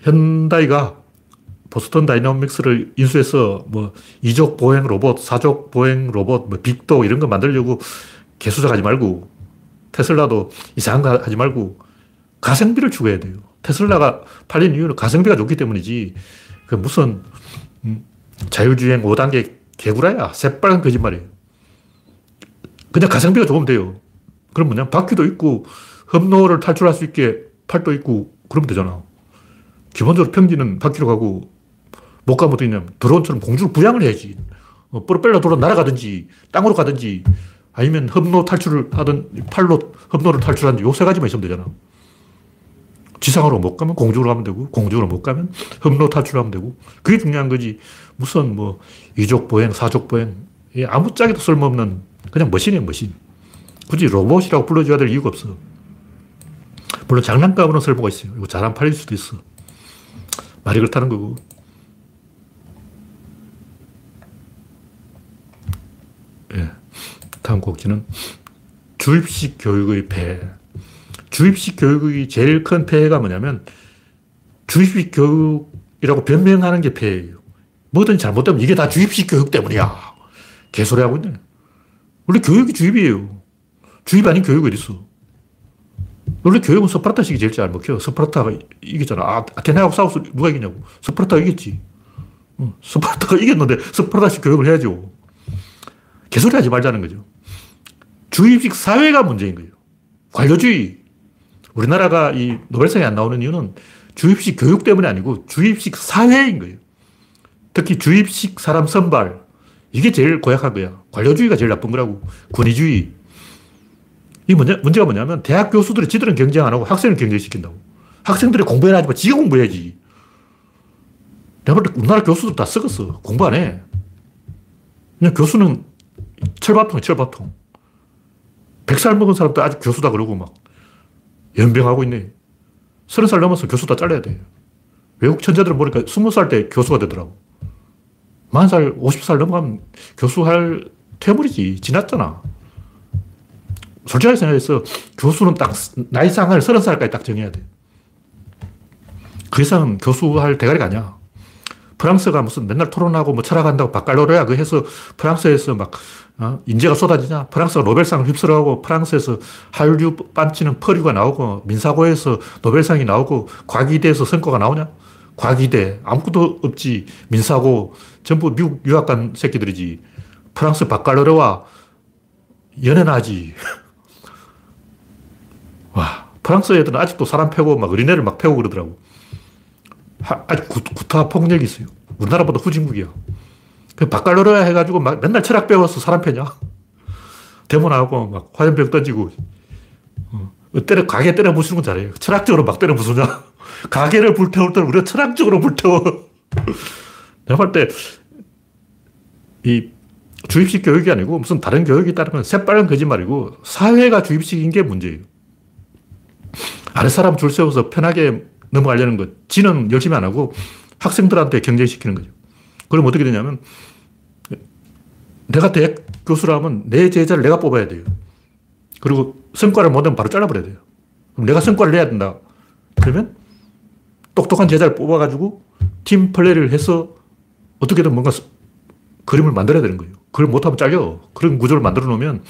[SPEAKER 1] 현다이가 보스턴 다이나믹스를 인수해서 뭐 2족 보행 로봇, 4족 보행 로봇, 뭐 빅독 이런 거 만들려고 개수작 하지 말고 테슬라도 이상한 거 하지 말고 가성비를 추구해야 돼요. 테슬라가 팔린 이유는 가성비가 좋기 때문이지 그 무슨 음, 자율주행 5단계 개구라야. 새빨간 거짓말이에요. 그냥 가성비가 좋으면 돼요. 그럼 뭐냐? 바퀴도 있고 험로를 탈출할 수 있게 팔도 있고 그러면 되잖아. 기본적으로 평지는 바퀴로 가고 못 가면 어떻게 냐면 드론처럼 공중을 부양을 해야지. 어, 프로펠러 돌아 날아가든지 땅으로 가든지 아니면 험로 탈출을 하든 팔로 험로를 탈출하든지 요세 가지만 있으면 되잖아. 지상으로 못 가면 공중으로 가면 되고 공중으로 못 가면 험로 탈출하면 되고 그게 중요한 거지. 무슨 뭐 이족 보행, 사족 보행 아무 짝에도 쓸모없는 그냥 머신이에요 머신. 굳이 로봇이라고 불러줘야 될 이유가 없어. 물론 장난감으로 쓸모가 있어요. 이거 잘 안 팔릴 수도 있어. 말이 그렇다는 거고. 예. 다음 꼭지는 주입식 교육의 폐해. 주입식 교육의 제일 큰 폐해가 뭐냐면 주입식 교육이라고 변명하는 게 폐해예요. 뭐든 잘못되면 이게 다 주입식 교육 때문이야. 개소리 하고 있네. 원래 교육이 주입이에요. 주입 아닌 교육이 어딨어. 원래 교육은 스파르타식이 제일 잘 먹혀. 스파르타가 이겼잖아. 아, 아테네하고 싸워서 누가 이겼냐고. 스파르타가 이겼지. 응. 스파르타가 이겼는데 스파르타식 교육을 해야죠. 개소리 하지 말자는 거죠. 주입식 사회가 문제인 거예요. 관료주의. 우리나라가 이 노벨상에 안 나오는 이유는 주입식 교육 때문이 아니고 주입식 사회인 거예요. 특히 주입식 사람 선발. 이게 제일 고약한 거야. 관료주의가 제일 나쁜 거라고. 군의주의. 이 문제, 문제가 뭐냐면 대학 교수들이 지들은 경쟁 안 하고 학생을 경쟁시킨다고. 학생들이 공부해야 하지만 지가 공부해야지. 내가 볼때 우리나라 교수들 다 썩었어. 공부 안 해. 그냥 교수는 철밥통이 철밥통. 100살 먹은 사람도 아직 교수다 그러고 막 연병하고 있네. 30살 넘어서 교수 다 잘라야 돼. 외국 천재들은 보니까 20살 때 교수가 되더라고. 40살, 50살 넘어가면 교수할 퇴물이지. 지났잖아. 솔직하게 생각해서 교수는 딱 나이상을 30살까지 딱 정해야 돼. 그 이상은 교수할 대가리가 아니야. 프랑스가 무슨 맨날 토론하고 뭐 철학한다고 바칼로레아 그 해서 프랑스에서 막 어? 인재가 쏟아지냐? 프랑스가 노벨상을 휩쓸어가고 프랑스에서 한류 반치는 퍼류가 나오고 민사고에서 노벨상이 나오고 과기대에서 성과가 나오냐? 과기대 아무것도 없지. 민사고 전부 미국 유학 간 새끼들이지. 프랑스 바칼로레와 연애나 하지. 와, 프랑스 애들은 아직도 사람 패고 막 어린애를 막 패고 그러더라고. 아직 구, 구타 폭력이 있어요. 우리나라보다 후진국이야. 그 바칼로레 해가지고 막 맨날 철학 배워서 사람 패냐? 데모나고 막 화염병 던지고, 어, 때려, 가게 때려 부수는 건 잘해요. 철학적으로 막 때려 부수냐? 가게를 불태울 때는 우리가 철학적으로 불태워. 내가 볼 때, 이 주입식 교육이 아니고 무슨 다른 교육이 따르면 새빨간 거짓말이고 사회가 주입식인 게 문제예요. 아랫사람 줄 세워서 편하게 넘어가려는 것. 지는 열심히 안 하고 학생들한테 경쟁시키는 거죠. 그럼 어떻게 되냐면 내가 대학 교수라면 내 제자를 내가 뽑아야 돼요. 그리고 성과를 못 내면 바로 잘라버려야 돼요. 그럼 내가 성과를 내야 된다. 그러면 똑똑한 제자를 뽑아가지고 팀 플레이를 해서 어떻게든 뭔가 그림을 만들어야 되는 거예요. 그걸 못하면 잘려. 그런 구조를 만들어 놓으면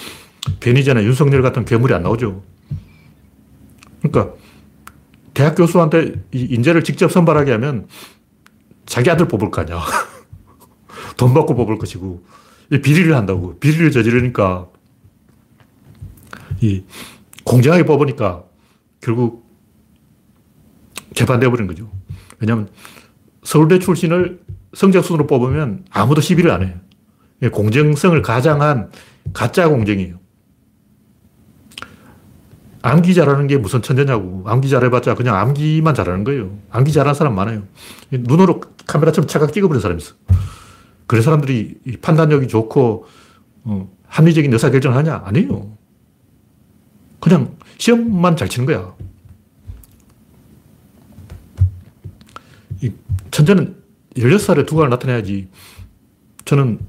[SPEAKER 1] 괜히잖아. 윤석열 같은 괴물이 안 나오죠. 그러니까 대학 교수한테 인재를 직접 선발하게 하면 자기 아들 뽑을 거 아니야. 돈 받고 뽑을 것이고. 비리를 한다고. 비리를 저지르니까 이 공정하게 뽑으니까 결국 재판돼 버린 거죠. 왜냐하면 서울대 출신을 성적 순으로 뽑으면 아무도 시비를 안 해요. 공정성을 가장한 가짜 공정이에요. 암기 잘하는 게 무슨 천재냐고. 암기 잘해봤자 그냥 암기만 잘하는 거예요. 암기 잘하는 사람 많아요. 눈으로 카메라처럼 착각 찍어버린 사람이 있어. 그런 사람들이 판단력이 좋고, 어, 합리적인 의사결정을 하냐? 아니에요. 그냥 시험만 잘 치는 거야. 이 천재는 16살에 두각을 나타내야지. 저는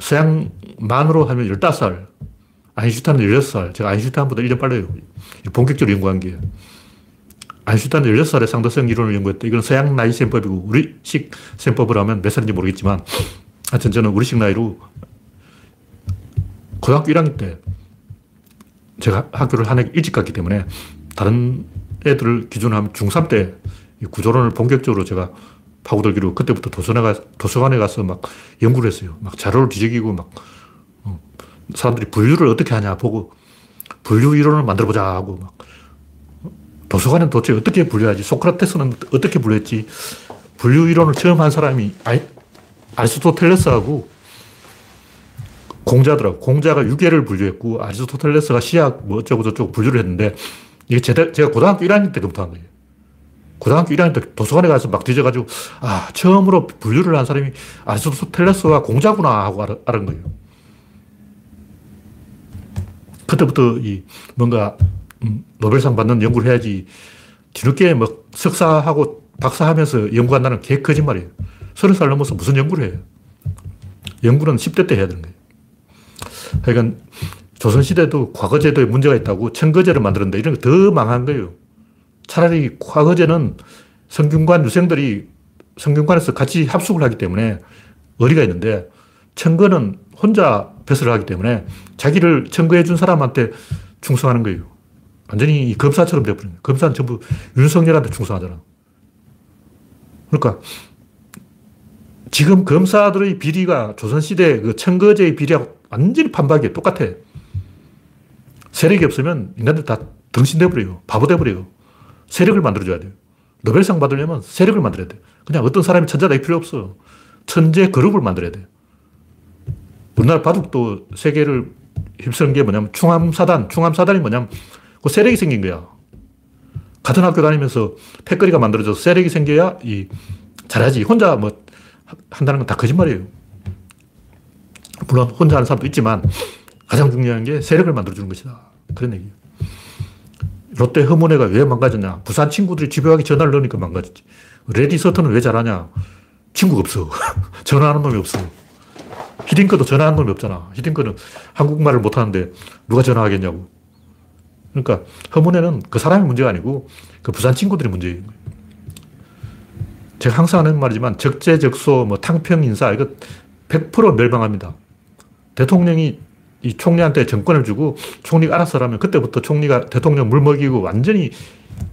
[SPEAKER 1] 서양만으로 하면 15살, 아인슈타인은 16살. 제가 아인슈타인보다 1년 빨라요. 본격적으로 연구한 게. 아인슈타인은 16살에 상대성 이론을 연구했다. 이건 서양 나이 셈법이고, 우리식 셈법을 하면 몇 살인지 모르겠지만, 하여튼 저는 우리식 나이로 고등학교 1학년 때 제가 학교를 한 해 일찍 갔기 때문에 다른 애들을 기준으로 하면 중3 때 구조론을 본격적으로 제가 파고들기로 그때부터 도서관에, 가, 도서관에 가서 막 연구를 했어요. 막 자료를 뒤적이고 막 어, 사람들이 분류를 어떻게 하냐 보고 분류 이론을 만들어 보자 하고 막 도서관은 도대체 어떻게 분류하지? 소크라테스는 어떻게 분류했지? 분류 이론을 처음 한 사람이 아이, 아리스토텔레스하고 공자더라고. 공자가 유계를 분류했고 아리스토텔레스가 시약 뭐 어쩌고 저쩌고 분류를 했는데 이게 제가 고등학교 1학년 때 검토한 거예요. 고등학교 1학년 때 도서관에 가서 막 뒤져가지고, 아, 처음으로 분류를 한 사람이 아리스토텔레스와 공자구나 하고 알, 은 거예요. 그때부터 이 뭔가 음, 노벨상 받는 연구를 해야지 뒤늦게 뭐 석사하고 박사하면서 연구한다는 개 거짓말이에요. 서른 살 넘어서 무슨 연구를 해요? 연구는 10대 때 해야 되는 거예요. 그러니까 조선시대도 과거제도에 문제가 있다고 청거제를 만들었는데 이런 거더 망한 거예요. 차라리 과거제는 성균관 유생들이 성균관에서 같이 합숙을 하기 때문에 의리가 있는데 청거는 혼자 배설을 하기 때문에 자기를 청거해 준 사람한테 충성하는 거예요. 완전히 검사처럼 되어버린 거예요. 검사는 전부 윤석열한테 충성하잖아. 그러니까 지금 검사들의 비리가 조선시대 그 청거제의 비리하고 완전히 판박이에요. 똑같아. 세력이 없으면 인간들 다 등신돼버려요. 바보 돼버려요. 세력을 만들어줘야 돼요. 노벨상 받으려면 세력을 만들어야 돼요. 그냥 어떤 사람이 천재다 필요 없어. 천재 그룹을 만들어야 돼요. 우리나라 바둑도 세계를 휩쓰는 게 뭐냐면 충암사단, 충암사단이 뭐냐면 그 세력이 생긴 거야. 같은 학교 다니면서 패거리가 만들어져서 세력이 생겨야 이 잘하지. 혼자 뭐 한다는 건 다 거짓말이에요. 물론 혼자 하는 사람도 있지만 가장 중요한 게 세력을 만들어주는 것이다. 그런 얘기예요. 롯데 허문회가 왜 망가졌냐? 부산 친구들이 가기 전화를 넣으니까 망가졌지. 래리 서튼은 왜 잘하냐? 친구가 없어. 전화하는 놈이 없어. 히딩크도 전화하는 놈이 없잖아. 히딩크는 한국말을 못하는데 누가 전화하겠냐고. 그러니까 허문회는 그 사람이 문제가 아니고 그 부산 친구들이 문제인 거예요. 제가 항상 하는 말이지만 적재적소, 뭐 탕평 인사 이거 100% 멸망합니다. 대통령이 이 총리한테 정권을 주고 총리가 알아서 하면 그때부터 총리가 대통령 물 먹이고 완전히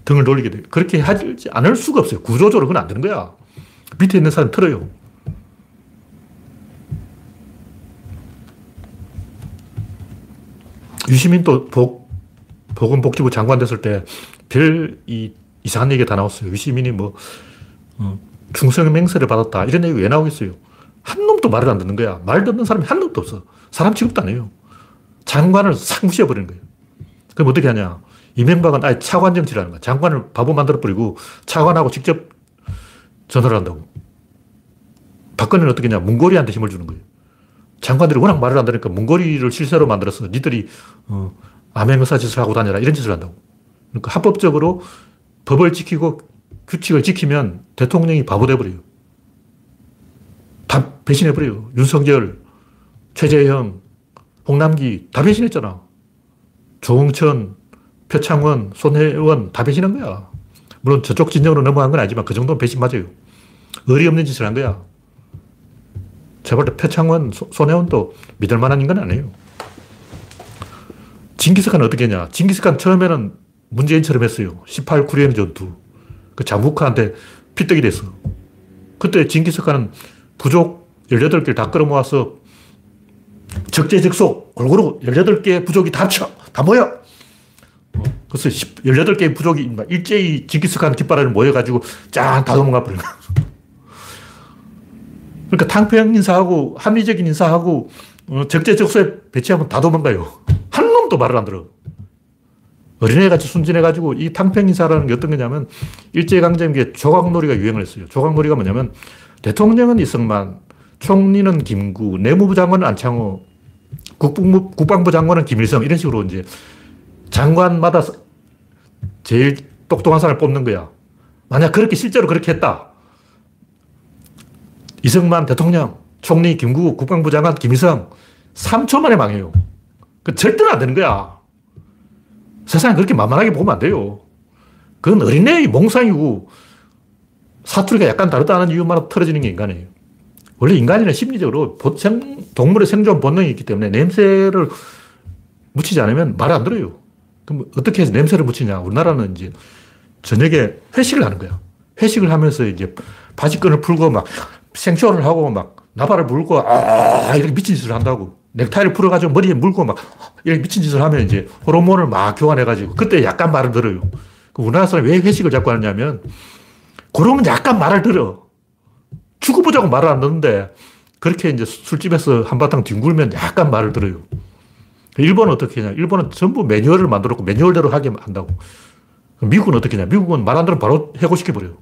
[SPEAKER 1] 등을 돌리게 돼요. 그렇게 하지 않을 수가 없어요. 구조적으로 그건 안 되는 거야. 밑에 있는 사람 틀어요. 유시민도 복, 보건복지부 장관 됐을 때 별 이상한 얘기가 다 나왔어요. 유시민이 뭐, 어, 충성맹세를 받았다. 이런 얘기 왜 나오겠어요? 한 놈도 말을 안 듣는 거야. 말 듣는 사람이 한 놈도 없어. 사람 취급도 안 해요. 장관을 싹 무시해버리는 거예요. 그럼 어떻게 하냐. 이명박은 아예 차관 정치를 하는 거야. 장관을 바보 만들어버리고 차관하고 직접 전화를 한다고. 박근혜는 어떻게 했냐. 문고리한테 힘을 주는 거예요. 장관들이 워낙 말을 안 들으니까 문고리를 실세로 만들어서 니들이 어, 암행의사 짓을 하고 다녀라 이런 짓을 한다고. 그러니까 합법적으로 법을 지키고 규칙을 지키면 대통령이 바보 돼버려요. 다 배신해버려요. 윤석열, 최재형, 홍남기 다 배신했잖아. 조홍천, 표창원, 손혜원 다 배신한 거야. 물론 저쪽 진영으로 넘어간 건 아니지만 그 정도는 배신 맞아요. 의리 없는 짓을 한 거야. 제발 표창원, 손혜원도 믿을 만한 인간 아니에요. 징기스칸은 어떻게 했냐. 징기스칸 처음에는 문재인처럼 했어요. 18 쿠리엔 전투. 그 자무카한테 피떡이 됐어. 그때 징기스칸은 부족 18개를 다 끌어모아서 적재적소 골고루 18개의 부족이 다 합쳐. 다 모여. 어, 그래서 18개의 부족이 일제히 징기스칸 깃발을 모여가지고 짠다 도망가 버린 거야. 그러니까 탕평 인사하고 합리적인 인사하고 어, 적재적소에 배치하면 다 도망가요. 한 놈도 말을 안 들어. 어린애같이 순진해가지고 이 탕평 인사라는 게 어떤 거냐면 일제강점기에 조각놀이가 유행을 했어요. 조각놀이가 뭐냐면 대통령은 이승만, 총리는 김구, 내무부 장관은 안창호, 국방부, 국방부 장관은 김일성 이런 식으로 이제 장관마다 제일 똑똑한 사람을 뽑는 거야. 만약 그렇게 실제로 그렇게 했다. 이승만 대통령, 총리 김구, 국방부 장관 김일성 3초 만에 망해요. 그 절대로 안 되는 거야. 세상에 그렇게 만만하게 보면 안 돼요. 그건 어린애의 몽상이고 사투리가 약간 다르다는 이유만 틀어지는 게 인간이에요. 원래 인간이는 심리적으로 생, 동물의 생존 본능이 있기 때문에 냄새를 묻히지 않으면 말안 들어요. 그럼 어떻게 해서 냄새를 묻히냐. 우리나라는 이제 저녁에 회식을 하는 거야. 회식을 하면서 이제 바지끈을 풀고 막 생쇼를 하고 막 나발을 물고 아 이렇게 미친 짓을 한다고. 넥타이를 풀어가지고 머리에 물고 막 이렇게 미친 짓을 하면 이제 호르몬을 막 교환해가지고 그때 약간 말을 들어요. 그 우리나라 사람이 왜 회식을 자꾸 하냐면 그러면 약간 말을 들어. 죽어보자고 말을 안 듣는데 그렇게 이제 술집에서 한바탕 뒹굴면 약간 말을 들어요. 일본은 어떻게 하냐. 일본은 전부 매뉴얼을 만들었고 매뉴얼대로 하게 한다고. 미국은 어떻게 하냐. 미국은 말 안 들으면 바로 해고시켜버려요.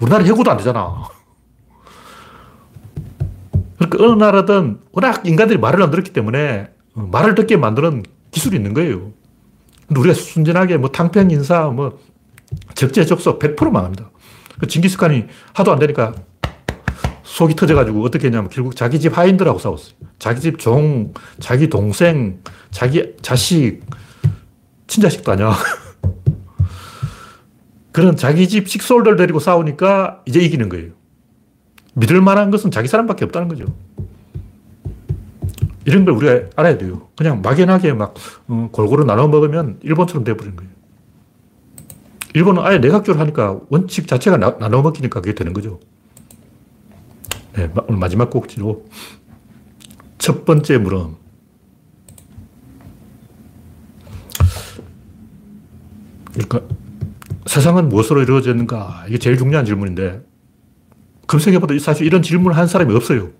[SPEAKER 1] 우리나라 해고도 안 되잖아. 그러니까 어느 나라든 워낙 인간들이 말을 안 들었기 때문에 말을 듣게 만드는 기술이 있는 거예요. 근데 우리가 순진하게 뭐 탕평 인사, 뭐 적재적소 100% 망합니다. 그 징기스칸이 하도 안 되니까 속이 터져가지고 어떻게 했냐면 결국 자기 집 하인들하고 싸웠어요. 자기 집 종, 자기 동생, 자기 자식, 친자식도 아니야. 그런 자기 집 식솔들 데리고 싸우니까 이제 이기는 거예요. 믿을 만한 것은 자기 사람밖에 없다는 거죠. 이런 걸 우리가 알아야 돼요. 그냥 막연하게 막 어, 골고루 나눠 먹으면 일본처럼 돼버리는 거예요. 일본은 아예 내각제로 하니까 원칙 자체가 나, 나눠 먹기니까 그게 되는 거죠. 네, 오늘 마지막 꼭지로 첫 번째 물음. 그러니까 세상은 무엇으로 이루어졌는가? 이게 제일 중요한 질문인데 검색해봐도 사실 이런 질문을 한 사람이 없어요.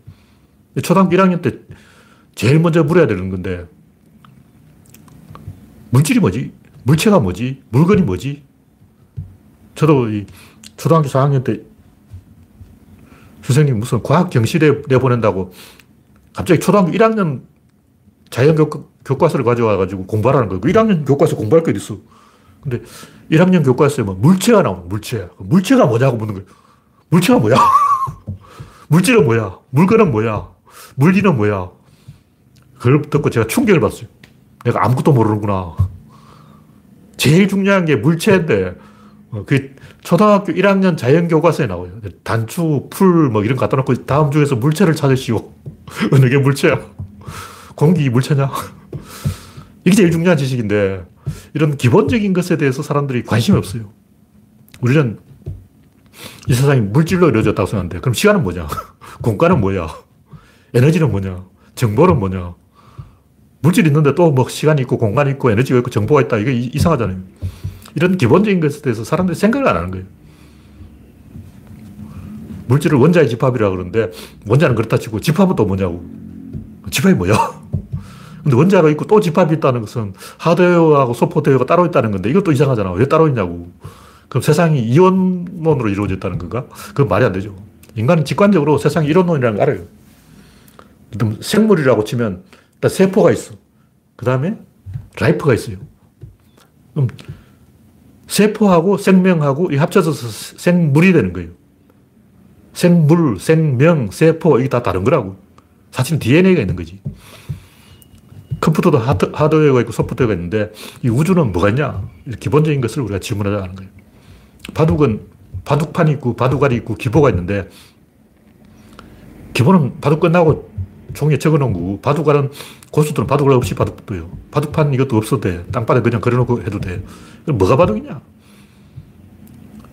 [SPEAKER 1] 초등학교 1학년 때 제일 먼저 물어야 되는 건데 물질이 뭐지? 물체가 뭐지? 물건이 뭐지? 저도 이 초등학교 4학년 때 선생님 무슨 과학 경시대 내보낸다고 갑자기 초등학교 1학년 자연 교과서를 가져와가지고 공부하라는 거예요. 1학년 그 교과서 공부할 게 어딨어. 근데 1학년 교과서에 뭐 물체가 나오는 물체. 물체가 뭐냐고 묻는 거예요. 물체가 뭐야? 물질은 뭐야? 물건은 뭐야? 물리는 뭐야? 그걸 듣고 제가 충격을 받았어요. 내가 아무것도 모르는구나. 제일 중요한 게 물체인데, 어, 그 초등학교 1학년 자연 교과서에 나와요. 단추, 풀, 뭐 이런 거 갖다 놓고 다음 중에서 물체를 찾으시오. 어느 게 물체야? 공기 물체냐? 이게 제일 중요한 지식인데, 이런 기본적인 것에 대해서 사람들이 관심이 없어요. 우리는 이 세상이 물질로 이루어졌다고 생각하는데, 그럼 시간은 뭐냐? 공간은 뭐야? 에너지는 뭐냐? 정보는 뭐냐? 물질이 있는데 또 뭐 시간이 있고 공간이 있고 에너지가 있고 정보가 있다. 이게 이상하잖아요. 이런 기본적인 것에 대해서 사람들이 생각을 안 하는 거예요. 물질을 원자의 집합이라고 그러는데 원자는 그렇다 치고 집합은 또 뭐냐고. 집합이 뭐야? 근데 원자가 있고 또 집합이 있다는 것은 하드웨어하고 소프트웨어가 따로 있다는 건데 이것도 이상하잖아. 왜 따로 있냐고. 그럼 세상이 이원론으로 이루어졌다는 건가? 그건 말이 안 되죠. 인간은 직관적으로 세상이 일원론이라는 걸 알아요. 생물이라고 치면 일단 세포가 있어. 그 다음에 life가 있어요. 그럼 세포하고 생명하고 합쳐서 생물이 되는 거예요. 생물, 생명, 세포, 이게 다 다른 거라고. 사실은 DNA가 있는 거지. 컴퓨터도 하드, 하드웨어가 있고 소프트웨어가 있는데 이 우주는 뭐가 있냐? 기본적인 것을 우리가 질문하자는 거예요. 바둑은 바둑판이 있고 바둑알이 있고 기보가 있는데 기보는 바둑 끝나고 종이에 적어 놓은 거고 바둑알은 고수들은 바둑알 없이 바둑 둬요. 바둑판 이것도 없어도 돼. 땅바닥에 그냥 걸어놓고 해도 돼. 뭐가 바둑이냐?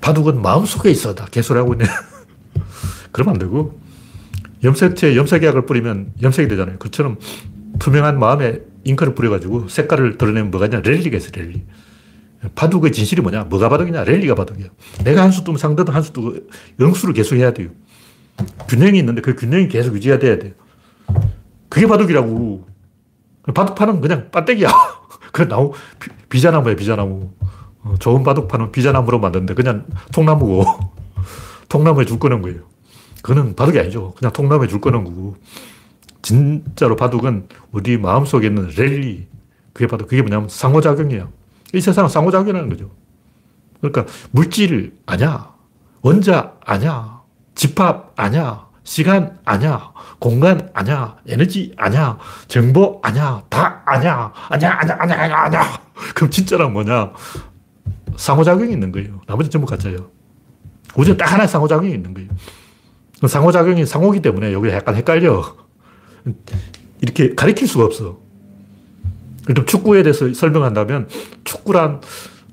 [SPEAKER 1] 바둑은 마음속에 있어. 다 개소리하고 있네. 그러면 안 되고 염색체에 염색약을 뿌리면 염색이 되잖아요. 그처럼 투명한 마음에 잉크를 뿌려가지고 색깔을 드러내면 뭐가 있냐? 랠리가 있어, 랠리. 바둑의 진실이 뭐냐? 뭐가 바둑이냐? 랠리가 바둑이야. 내가 한 수 뜨면 상대도 한 수 뜨고 영수를 계속 해야 돼요. 균형이 있는데 그 균형이 계속 유지해야 돼야 돼요. 그게 바둑이라고. 바둑판은 그냥 빠떼기야. 그 나무, 비자나무야, 비자나무. 어, 좋은 바둑판은 비자나무로 만드는데 그냥 통나무고 통나무에 줄 거는 거예요. 그거는 바둑이 아니죠. 그냥 통나무에 줄 거는 거고. 진짜로 바둑은 우리 마음속에 있는 랠리. 그게 바둑. 그게 뭐냐면 상호작용이에요. 이 세상은 상호작용이라는 거죠. 그러니까 물질 아냐. 원자 아냐. 집합 아냐. 시간 아니야. 공간 아니야. 에너지 아니야. 정보 아니야. 다 아니야. 아니야, 아니야, 아니야, 아니야, 아니야. 그럼 진짜란 뭐냐? 상호작용이 있는 거예요. 나머지 전부 가짜예요. 우주에 딱 하나의 상호작용이 있는 거예요. 상호작용이 상호기 때문에 여기 약간 헷갈려. 이렇게 가리킬 수가 없어. 좀 축구에 대해서 설명한다면 축구란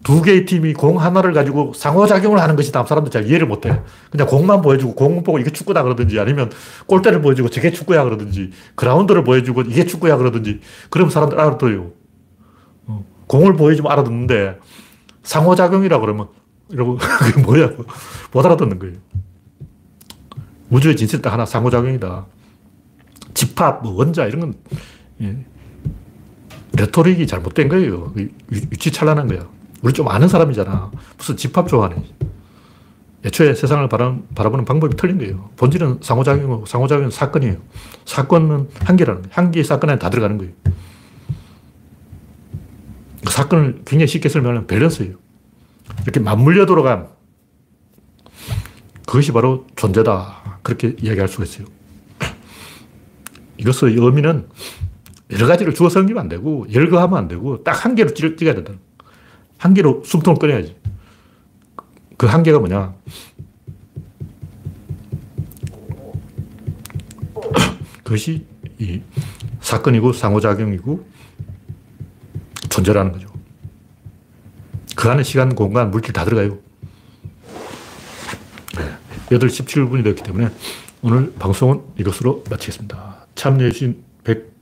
[SPEAKER 1] 두 개의 팀이 공 하나를 가지고 상호작용을 하는 것이다. 사람들 잘 이해를 못 해. 그냥 공만 보여주고 공 보고 이게 축구다 그러든지 아니면 골대를 보여주고 저게 축구야 그러든지 그라운드를 보여주고 이게 축구야 그러든지 그러면 사람들 알아들어요. 어, 공을 보여주면 알아듣는데 상호작용이라 그러면 이러고 그게 뭐야 못 알아듣는 거예요. 우주의 진실 딱 하나 상호작용이다. 집합, 뭐 원자 이런 건 예. 레토릭이 잘못된 거예요. 위치 찬란한 거야. 우리 좀 아는 사람이잖아. 무슨 집합 좋아하네. 애초에 세상을 바라 보는 방법이 틀린 거예요. 본질은 상호작용이고 상호작용은 사건이에요. 사건은 한계라는 거예요. 한계의 사건 안에 다 들어가는 거예요. 그 사건을 굉장히 쉽게 설명하면 밸런스예요. 이렇게 맞물려 돌아간 그것이 바로 존재다. 그렇게 이야기할 수가 있어요. 이것의 의미는 여러 가지를 주어 섬기면 안 되고, 열거하면 안 되고, 딱 한 개로 찍어야 된다. 한 개로 숨통을 꺼내야지. 그 한계가 뭐냐. 그것이 이 사건이고 상호작용이고 존재라는 거죠. 그 안에 시간, 공간, 물질 다 들어가요. 8시 17분이 되었기 때문에 오늘 방송은 이것으로 마치겠습니다. 참여해주신